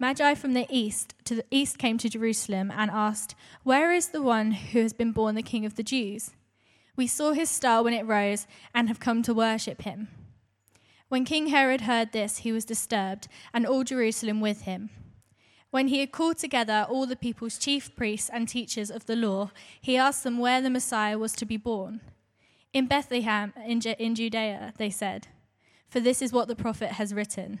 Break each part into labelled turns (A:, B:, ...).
A: Magi from the east to the east came to Jerusalem and asked, "Where is the one who has been born the king of the Jews? We saw his star when it rose and have come to worship him." When King Herod heard this, he was disturbed, and all Jerusalem with him. When he had called together all the people's chief priests and teachers of the law, he asked them where the Messiah was to be born. In Bethlehem, in, Judea, they said, for this is what the prophet has written.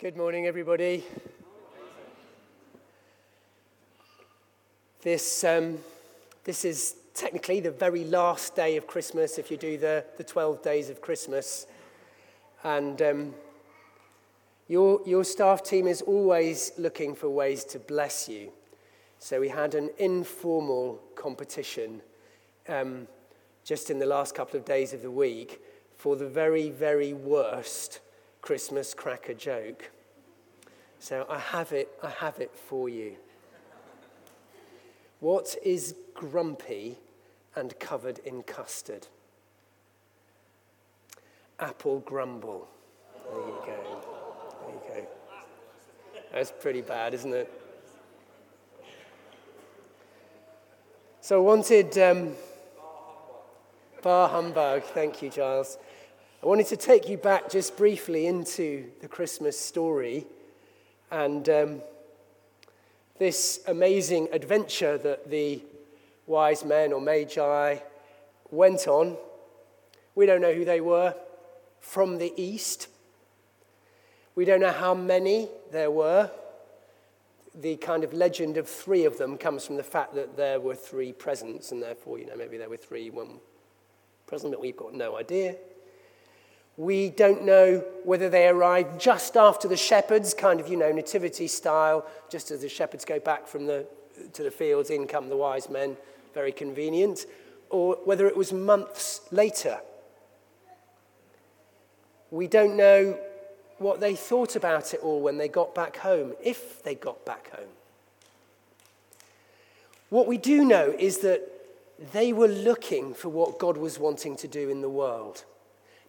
B: Good morning, everybody. This, um, this is technically the very last day of Christmas if you do the, the 12 days of Christmas. And um, your, your staff team is always looking for ways to bless you. So we had an informal competition um, just in the last couple of days of the week for the very, very worst Christmas cracker joke. So I have it, I have it for you. What is grumpy and covered in custard? Apple grumble. There you go. There you go. That's pretty bad, isn't it? So I wanted. Um, bar humbug. Thank you, Giles. I wanted to take you back just briefly into the Christmas story and um, this amazing adventure that the wise men or magi went on. We don't know who they were from the east. We don't know how many there were. The kind of legend of three of them comes from the fact that there were three presents, and therefore, you know, maybe there were three, one present, but we've got no idea. We don't know whether they arrived just after the shepherds, kind of, you know, nativity style, just as the shepherds go back from the, to the fields, in come the wise men, very convenient, or whether it was months later. We don't know what they thought about it all when they got back home, if they got back home. What we do know is that they were looking for what God was wanting to do in the world.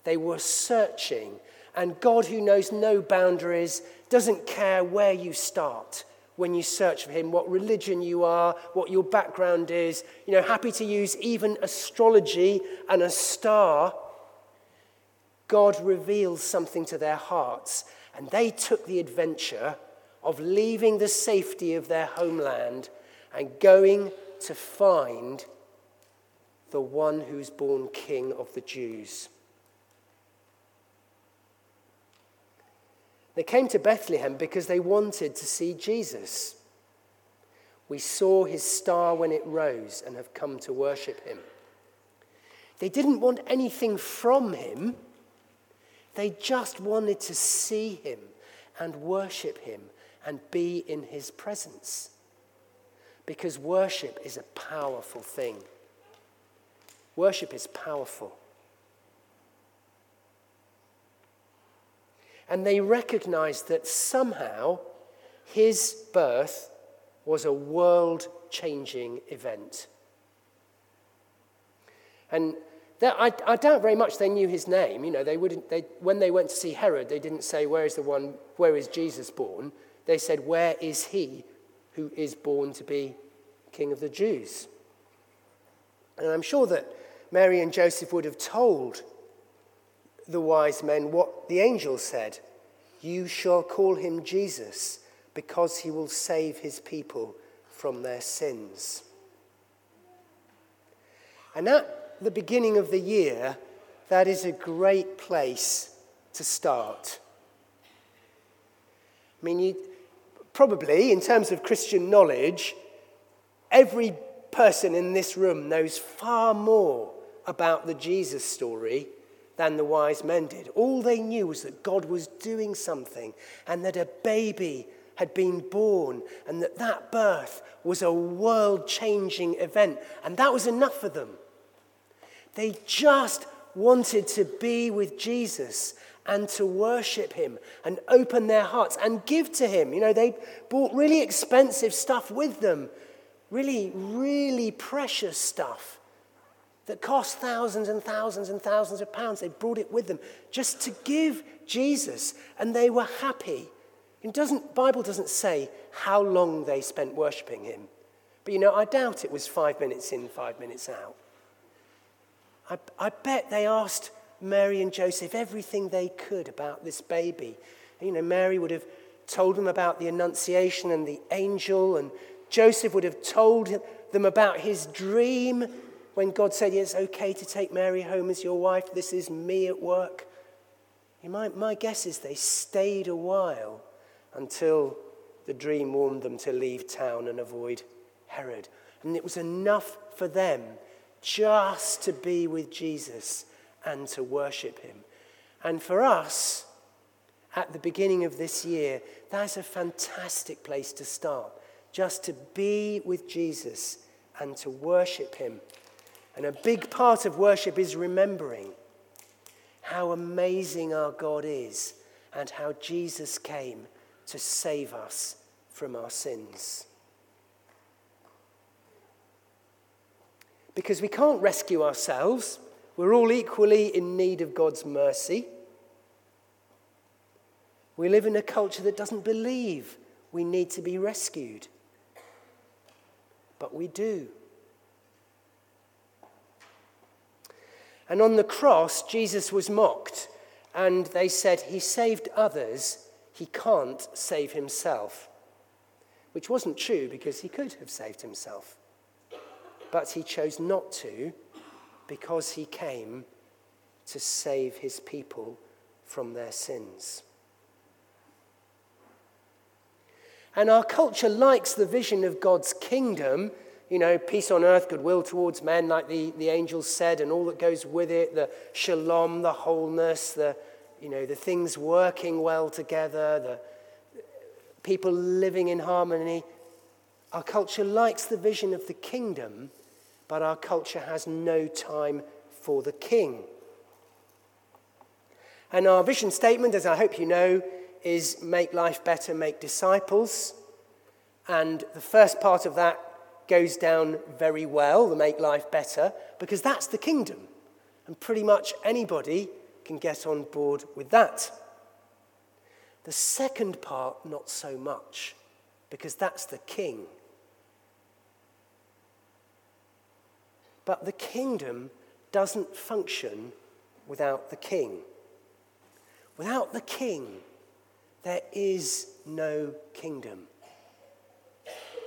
B: They were searching. And God, who knows no boundaries, doesn't care where you start when you search for Him, what religion you are, what your background is. You know, happy to use even astrology and a star. God reveals something to their hearts. And they took the adventure of leaving the safety of their homeland and going to find the one who's born King of the Jews. They came to Bethlehem because they wanted to see Jesus. We saw his star when it rose and have come to worship him. They didn't want anything from him, they just wanted to see him and worship him and be in his presence. Because worship is a powerful thing. Worship is powerful. And they recognized that somehow his birth was a world changing event. And I, I, doubt very much they knew his name. You know, they wouldn't, they, when they went to see Herod, they didn't say, Where is the one, where is Jesus born? They said, Where is he who is born to be king of the Jews? And I'm sure that Mary and Joseph would have told the wise men what the angel said You shall call him Jesus, because he will save his people from their sins. And at the beginning of the year, that is a great place to start. I mean, you, probably in terms of Christian knowledge, every person in this room knows far more about the Jesus story than the wise men did. All they knew was that God was doing something and that a baby had been born and that that birth was a world changing event. And that was enough for them. They just wanted to be with Jesus and to worship him and open their hearts and give to him. You know, they bought really expensive stuff with them, really, really precious stuff that cost thousands and thousands and thousands of pounds. They brought it with them just to give Jesus, and they were happy. It doesn't, Bible doesn't say how long they spent worshipping him. But you know, I doubt it was five minutes in, five minutes out. I, I bet they asked Mary and Joseph everything they could about this baby. You know, Mary would have told them about the Annunciation and the angel, and Joseph would have told them about his dream when God said, It's okay to take Mary home as your wife, this is me at work. My, my guess is they stayed a while until the dream warned them to leave town and avoid Herod. And it was enough for them just to be with Jesus and to worship him. And for us, at the beginning of this year, that's a fantastic place to start. Just to be with Jesus and to worship him. And a big part of worship is remembering how amazing our God is and how Jesus came to save us from our sins. Because we can't rescue ourselves. We're all equally in need of God's mercy. We live in a culture that doesn't believe we need to be rescued. But we do. And on the cross, Jesus was mocked, and they said, He saved others, he can't save himself. Which wasn't true because he could have saved himself. But he chose not to because he came to save his people from their sins. And our culture likes the vision of God's kingdom, you know, peace on earth, goodwill towards men, like the, the angels said, and all that goes with it the shalom, the wholeness, the, you know, the things working well together, the people living in harmony. Our culture likes the vision of the kingdom, but our culture has no time for the king. And our vision statement, as I hope you know, is make life better, make disciples. And the first part of that goes down very well, the make life better, because that's the kingdom. And pretty much anybody can get on board with that. The second part, not so much, because that's the king. But the kingdom doesn't function without the king. Without the king, there is no kingdom.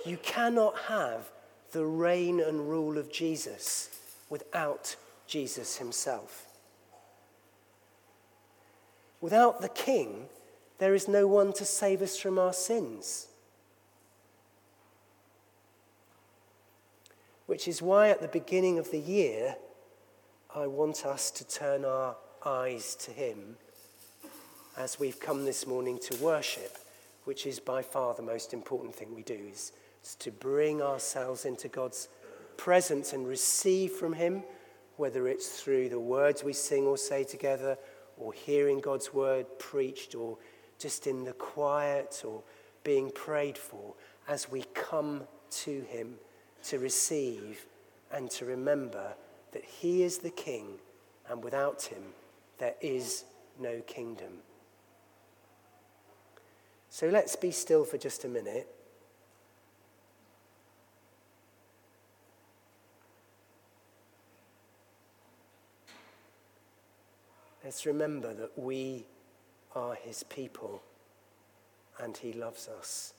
B: You cannot have the reign and rule of Jesus without Jesus himself. Without the king, there is no one to save us from our sins. Which is why at the beginning of the year, I want us to turn our eyes to Him as we've come this morning to worship, which is by far the most important thing we do, is, is to bring ourselves into God's presence and receive from Him, whether it's through the words we sing or say together, or hearing God's word preached, or just in the quiet, or being prayed for, as we come to Him to receive and to remember that He is the King, and without Him, there is no kingdom. So let's be still for just a minute. Let's remember that we are his people and he loves us.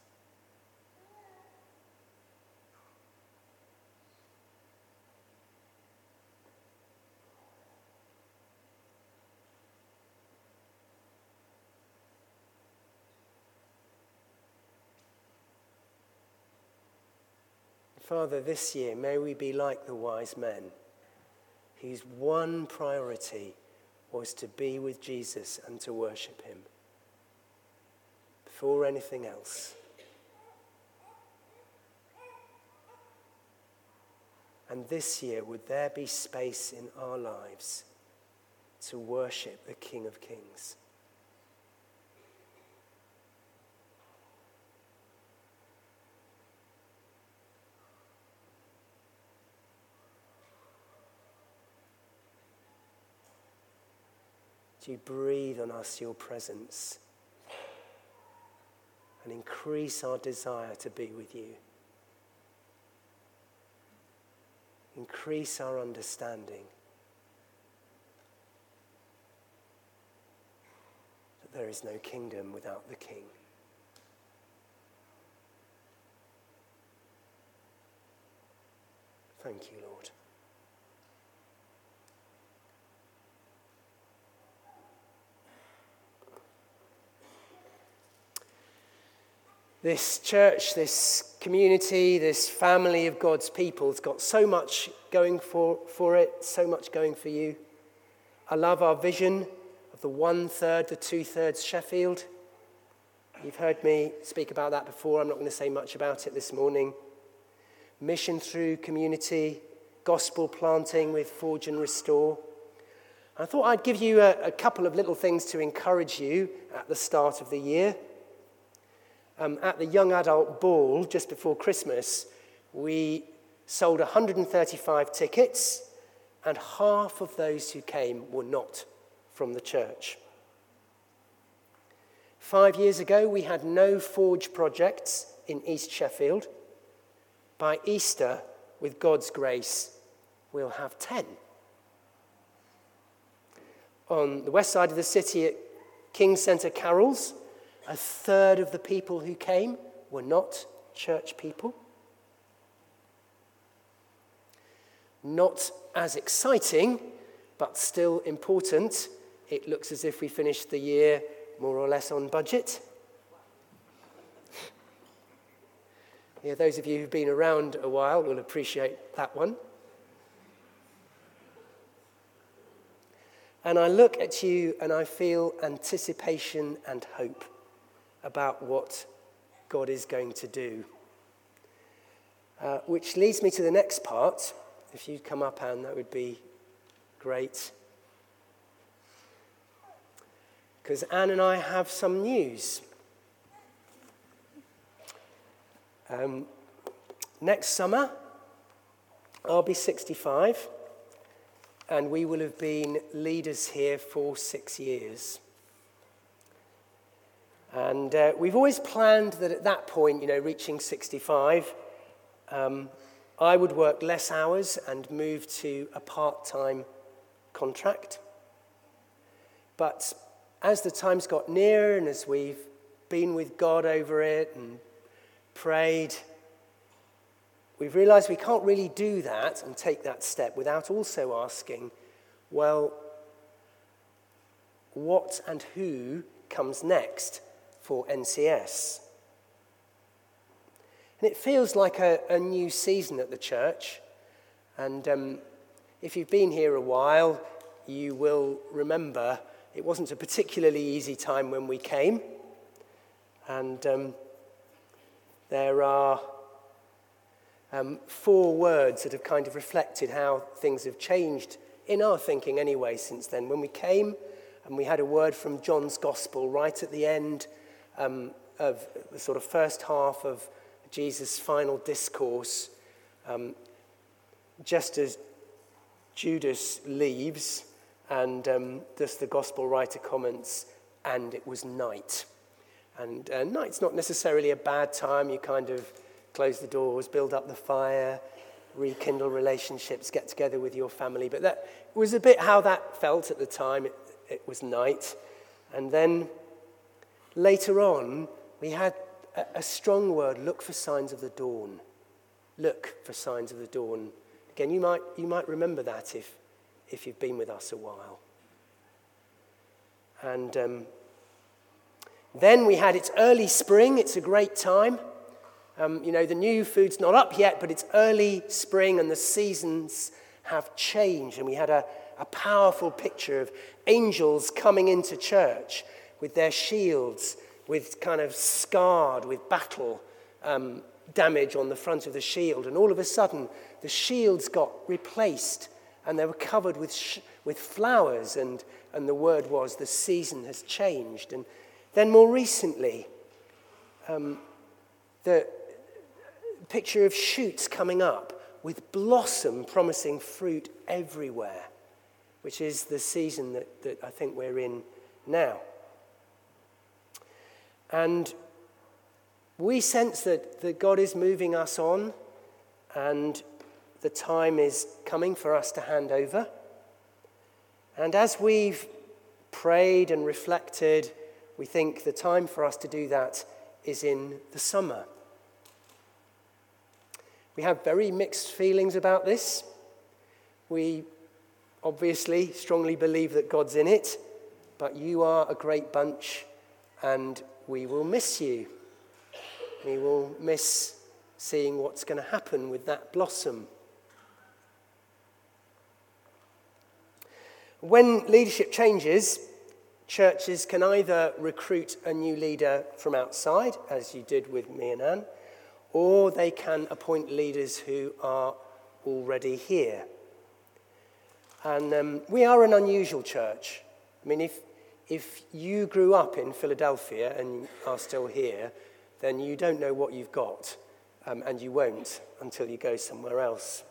B: Father, this year, may we be like the wise men whose one priority was to be with Jesus and to worship him before anything else. And this year, would there be space in our lives to worship the King of Kings? Do you breathe on us your presence and increase our desire to be with you? Increase our understanding that there is no kingdom without the King. Thank you, Lord. This church, this community, this family of God's people has got so much going for, for it, so much going for you. I love our vision of the one third, the two thirds Sheffield. You've heard me speak about that before. I'm not going to say much about it this morning. Mission through community, gospel planting with Forge and Restore. I thought I'd give you a, a couple of little things to encourage you at the start of the year um, at the young adult ball just before Christmas, we sold 135 tickets, and half of those who came were not from the church. Five years ago, we had no Forge projects in East Sheffield. By Easter, with God's grace, we'll have 10. On the west side of the city at King Centre Carols, a third of the people who came were not church people. Not as exciting, but still important. It looks as if we finished the year more or less on budget. Yeah, those of you who've been around a while will appreciate that one. And I look at you and I feel anticipation and hope about what God is going to do. Uh, which leads me to the next part. If you'd come up, Anne, that would be great. Because Anne and I have some news. Um, next summer, I'll be 65, and we will have been leaders here for six years. And uh, we've always planned that at that point, you know, reaching 65, um, I would work less hours and move to a part time contract. But as the times got nearer and as we've been with God over it and prayed, we've realized we can't really do that and take that step without also asking, well, what and who comes next? For NCS. And it feels like a, a new season at the church. And um, if you've been here a while, you will remember it wasn't a particularly easy time when we came. And um, there are um, four words that have kind of reflected how things have changed in our thinking anyway since then. When we came and we had a word from John's Gospel right at the end um, of the sort of first half of Jesus' final discourse, um, just as Judas leaves, and um, thus the gospel writer comments, and it was night. And uh, night's not necessarily a bad time. You kind of close the doors, build up the fire, rekindle relationships, get together with your family. But that was a bit how that felt at the time. It, it was night. And then later on, we had a, a strong word look for signs of the dawn. Look for signs of the dawn. Again, you might, you might remember that if, if you've been with us a while. And um, then we had its early spring. It's a great time. Um, you know, the new food's not up yet, but it's early spring and the seasons have changed. And we had a, a powerful picture of angels coming into church with their shields, with kind of scarred with battle um, damage on the front of the shield. And all of a sudden, the shields got replaced and they were covered with, sh- with flowers. And, and the word was, the season has changed. And then more recently, um, the picture of shoots coming up with blossom promising fruit everywhere, which is the season that, that I think we're in now. And we sense that, that God is moving us on and the time is coming for us to hand over. And as we've prayed and reflected, we think the time for us to do that is in the summer. We have very mixed feelings about this. We obviously strongly believe that God's in it, but you are a great bunch and we will miss you. We will miss seeing what's going to happen with that blossom. When leadership changes, churches can either recruit a new leader from outside, as you did with me and Anne, or they can appoint leaders who are already here. And um, we are an unusual church. I mean, if, if you grew up in Philadelphia and are still here, then you don't know what you've got, um, and you won't until you go somewhere else.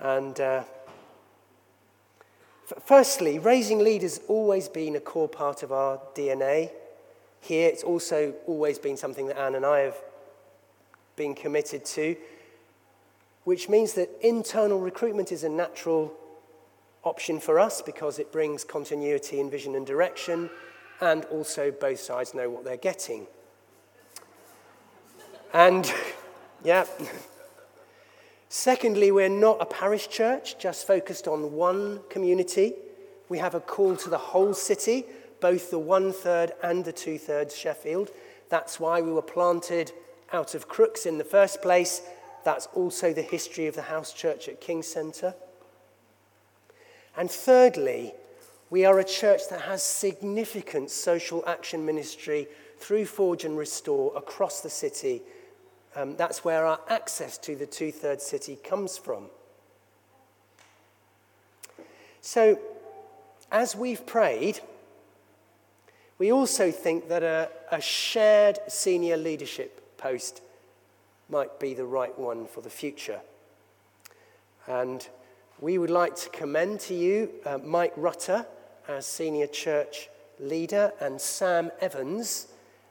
B: And uh, f- firstly, raising leaders has always been a core part of our DNA. Here, it's also always been something that Anne and I have been committed to, which means that internal recruitment is a natural option for us because it brings continuity in vision and direction, and also both sides know what they're getting. And, yeah. Secondly, we're not a parish church just focused on one community. We have a call to the whole city, both the one third and the two thirds Sheffield. That's why we were planted out of Crookes in the first place. That's also the history of the house church at King Centre. And thirdly, we are a church that has significant social action ministry through Forge and Restore across the city. Um, that's where our access to the two thirds city comes from. So, as we've prayed, we also think that a, a shared senior leadership post might be the right one for the future. And we would like to commend to you uh, Mike Rutter as senior church leader and Sam Evans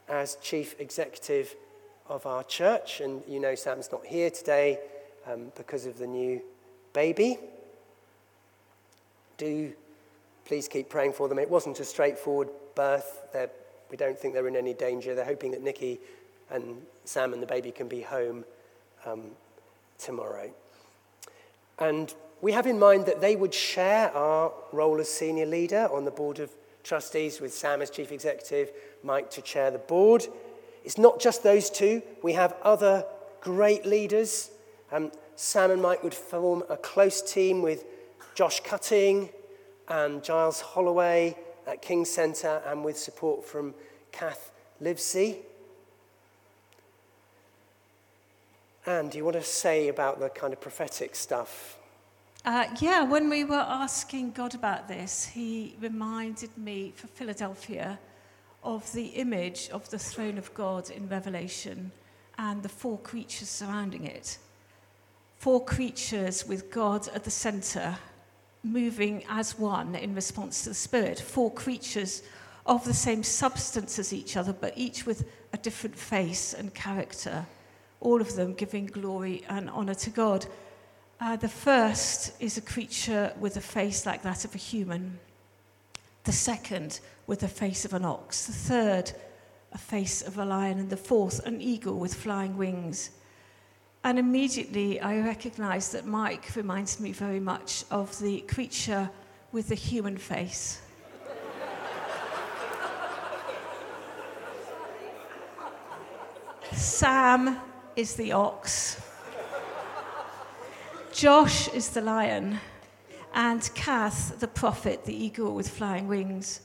B: as chief executive of our church. And you know, Sam's not here today um, because of the new baby. Do please keep praying for them. It wasn't a straightforward birth. They're, we don't think they're in any danger. They're hoping that Nikki and Sam and the baby can be home um, tomorrow. And we have in mind that they would share our role as senior leader on the board of trustees with Sam as chief executive, Mike to chair the board. It's not just those two, we have other great leaders. Um, Sam and Mike would form a close team with Josh Cutting and Giles Holloway at King Centre and with support from Kath Livesey. And you want to say about the kind of prophetic stuff?
C: Uh, yeah, when we were asking God about this, He reminded me for Philadelphia of the image of the throne of God in Revelation and the four creatures surrounding it. Four creatures with God at the center, moving as one in response to the Spirit. Four creatures of the same substance as each other, but each with a different face and character all of them giving glory and honor to God. Uh, the first is a creature with a face like that of a human. The second, with the face of an ox. The third, a face of a lion. And the fourth, an eagle with flying wings. And immediately I recognized that Mike reminds me very much of the creature with the human face. Sam is the ox. Josh is the lion. And Kath, the prophet, the eagle with flying wings.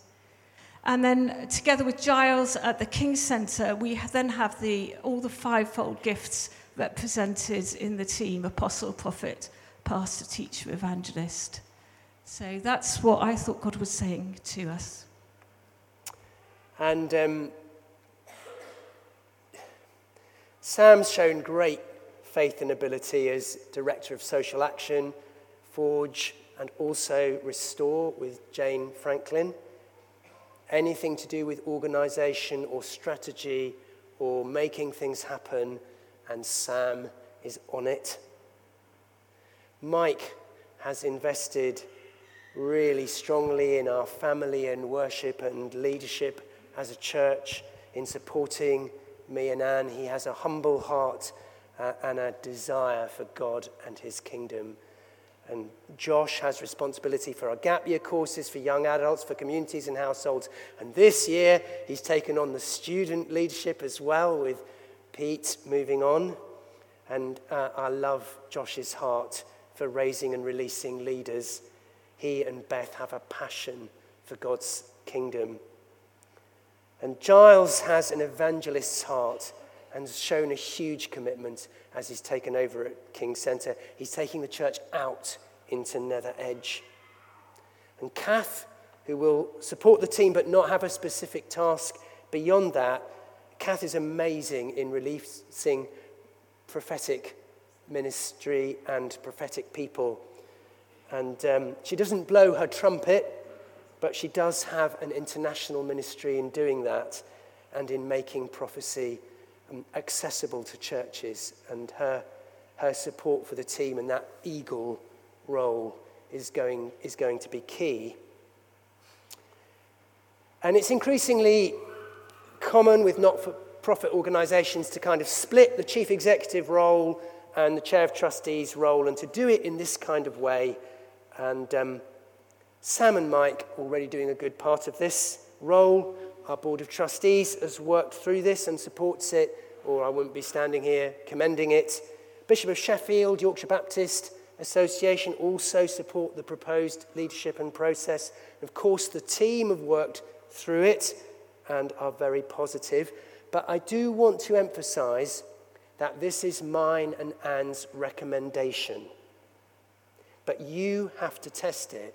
C: And then, together with Giles at the King's Centre, we then have the, all the fivefold gifts represented in the team apostle, prophet, pastor, teacher, evangelist. So that's what I thought God was saying to us.
B: And um, Sam's shown great faith and ability as Director of Social Action, Forge, and also Restore with Jane Franklin. Anything to do with organisation or strategy or making things happen and Sam is on it. Mike has invested really strongly in our family and worship and leadership as a church in supporting me and Anne. He has a humble heart uh, and a desire for God and his kingdom. And Josh has responsibility for our gap year courses for young adults, for communities and households. And this year, he's taken on the student leadership as well with Pete moving on. And uh, I love Josh's heart for raising and releasing leaders. He and Beth have a passion for God's kingdom. And Giles has an evangelist's heart and shown a huge commitment as he's taken over at King Centre. He's taking the church out into Nether Edge. And Kath, who will support the team but not have a specific task beyond that, Kath is amazing in releasing prophetic ministry and prophetic people. And um, she doesn't blow her trumpet, but she does have an international ministry in doing that and in making prophecy accessible to churches. And her, her support for the team and that eagle role is going, is going to be key. And it's increasingly common with not for profit organisations to kind of split the chief executive role and the chair of trustees role and to do it in this kind of way. And um, Sam and Mike already doing a good part of this role. Our board of trustees has worked through this and supports it, or I wouldn't be standing here commending it. Bishop of Sheffield, Yorkshire Baptist Association also support the proposed leadership and process. Of course, the team have worked through it and are very positive. But I do want to emphasize that this is mine and Anne's recommendation. But you have to test it,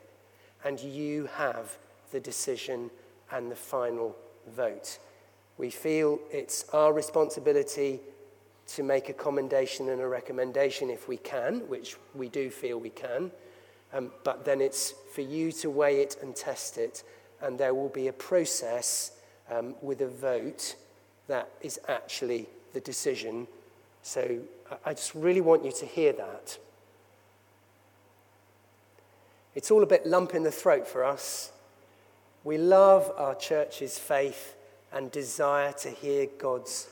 B: and you have the decision and the final vote. We feel it's our responsibility to make a commendation and a recommendation if we can, which we do feel we can. Um, but then it's for you to weigh it and test it, and there will be a process um, with a vote that is actually the decision. So I just really want you to hear that. It's all a bit lump in the throat for us. We love our church's faith and desire to hear God's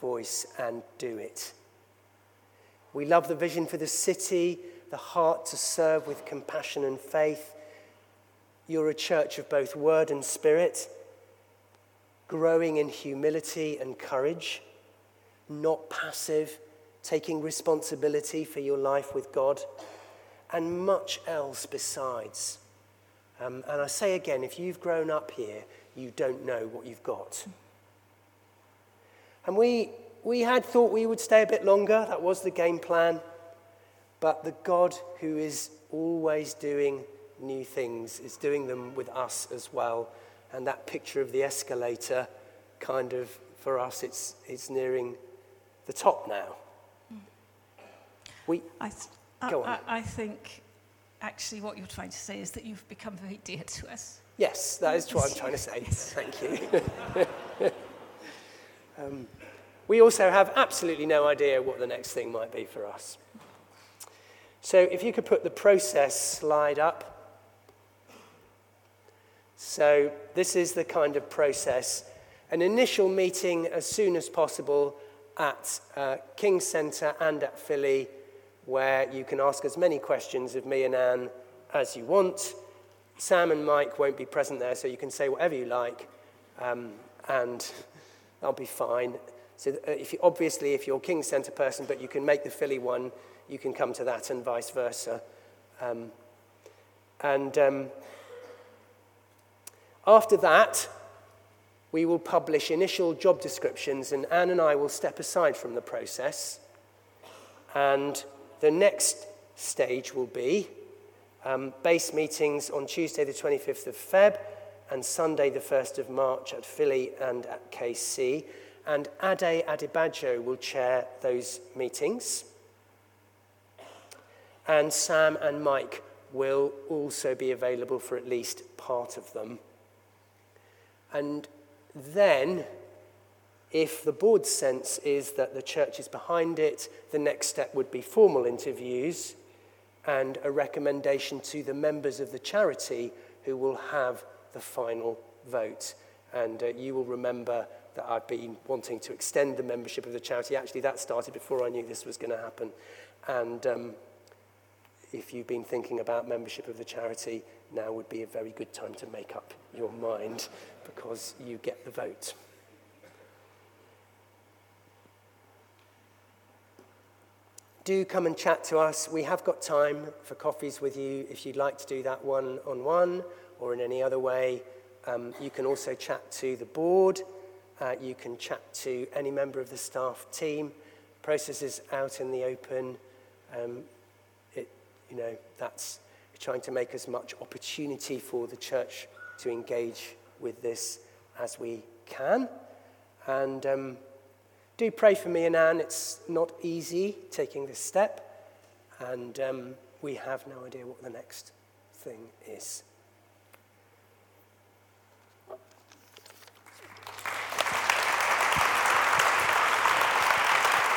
B: voice and do it. We love the vision for the city, the heart to serve with compassion and faith. You're a church of both word and spirit growing in humility and courage, not passive, taking responsibility for your life with God, and much else besides. Um, and I say again, if you've grown up here, you don't know what you've got. And we, we had thought we would stay a bit longer, that was the game plan. But the God who is always doing new things is doing them with us as well and that picture of the escalator kind of, for us, it's, it's nearing the top now. We,
C: I, th- go I, on. I, I think actually what you're trying to say is that you've become very dear to us.
B: Yes, that is what I'm trying to say. Thank you. um, we also have absolutely no idea what the next thing might be for us. So if you could put the process slide up. So, this is the kind of process. An initial meeting as soon as possible at uh, King Centre and at Philly, where you can ask as many questions of me and Anne as you want. Sam and Mike won't be present there, so you can say whatever you like, um, and that'll be fine. So, uh, if you, obviously, if you're King Centre person, but you can make the Philly one, you can come to that, and vice versa. Um, and um, after that, we will publish initial job descriptions, and Anne and I will step aside from the process. And the next stage will be um, base meetings on Tuesday, the 25th of Feb, and Sunday, the 1st of March at Philly and at KC. And Ade Adebajo will chair those meetings. And Sam and Mike will also be available for at least part of them. And then, if the board's sense is that the church is behind it, the next step would be formal interviews and a recommendation to the members of the charity who will have the final vote. And uh, you will remember that I've been wanting to extend the membership of the charity. Actually, that started before I knew this was going to happen. And um, if you've been thinking about membership of the charity, now would be a very good time to make up your mind because you get the vote. Do come and chat to us. We have got time for coffees with you if you'd like to do that one on one or in any other way. Um, you can also chat to the board. Uh, you can chat to any member of the staff team. Process is out in the open. Um, it, you know, that's trying to make as much opportunity for the church to engage with this as we can. And um, do pray for me and Anne. It's not easy taking this step, and um, we have no idea what the next thing is.